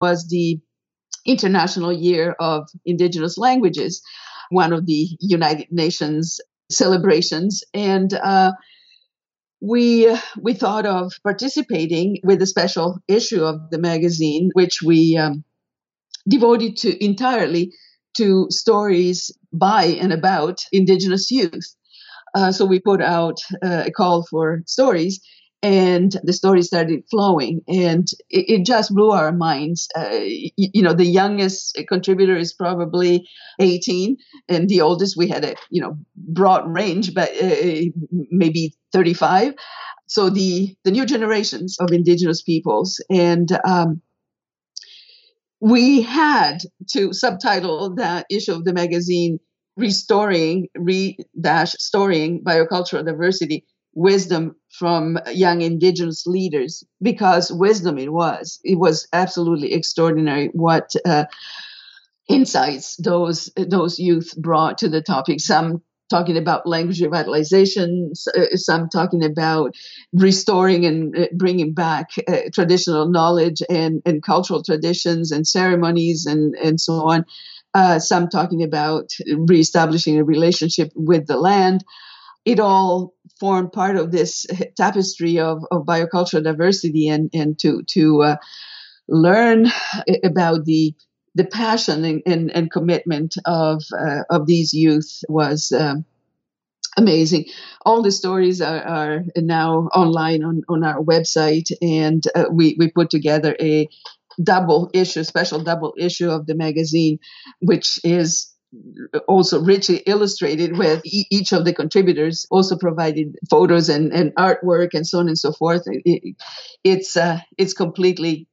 was the International Year of Indigenous Languages, one of the United Nations celebrations. And uh, we we thought of participating with a special issue of the magazine, which we um, devoted to entirely to stories by and about Indigenous youth. Uh, so we put out uh, a call for stories, and the story started flowing, and it, it just blew our minds. Uh, you, you, know, the youngest contributor is probably 18, and the oldest we had a you know broad range, but uh, maybe 35. So the the new generations of Indigenous peoples and um, we had to subtitle that issue of the magazine restoring re dash storing biocultural diversity wisdom from young indigenous leaders because wisdom it was it was absolutely extraordinary what uh, insights those those youth brought to the topic some talking about language revitalization, uh, some talking about restoring and uh, bringing back uh, traditional knowledge and, and cultural traditions and ceremonies and, and so on. Uh, some talking about reestablishing a relationship with the land. It all formed part of this tapestry of, of biocultural diversity and, and to, to uh, learn about the the passion and, and, and commitment of uh, of these youth was um, amazing. All the stories are, are, now online on, on our website, and uh, we we put together a double issue, special double issue of the magazine, which is also richly illustrated with each of the contributors also provided photos and, and artwork and so on and so forth it, it's uh, it's completely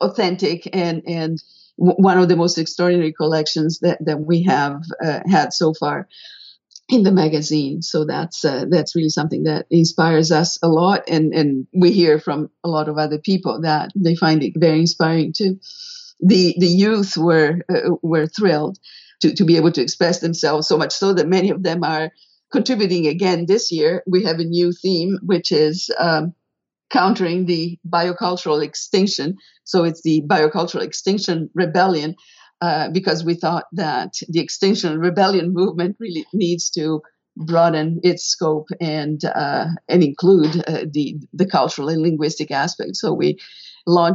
authentic and and one of the most extraordinary collections that, that we have uh, had so far in the magazine. So that's uh, that's really something that inspires us a lot, and and we hear from a lot of other people that they find it very inspiring too. The the youth were uh, were thrilled to to be able to express themselves so much so that many of them are contributing again this year. We have a new theme, which is um, countering the biocultural extinction. So it's the biocultural extinction rebellion, uh, because we thought that the extinction rebellion movement really needs to broaden its scope and uh, and include uh, the the cultural and linguistic aspects. So we launched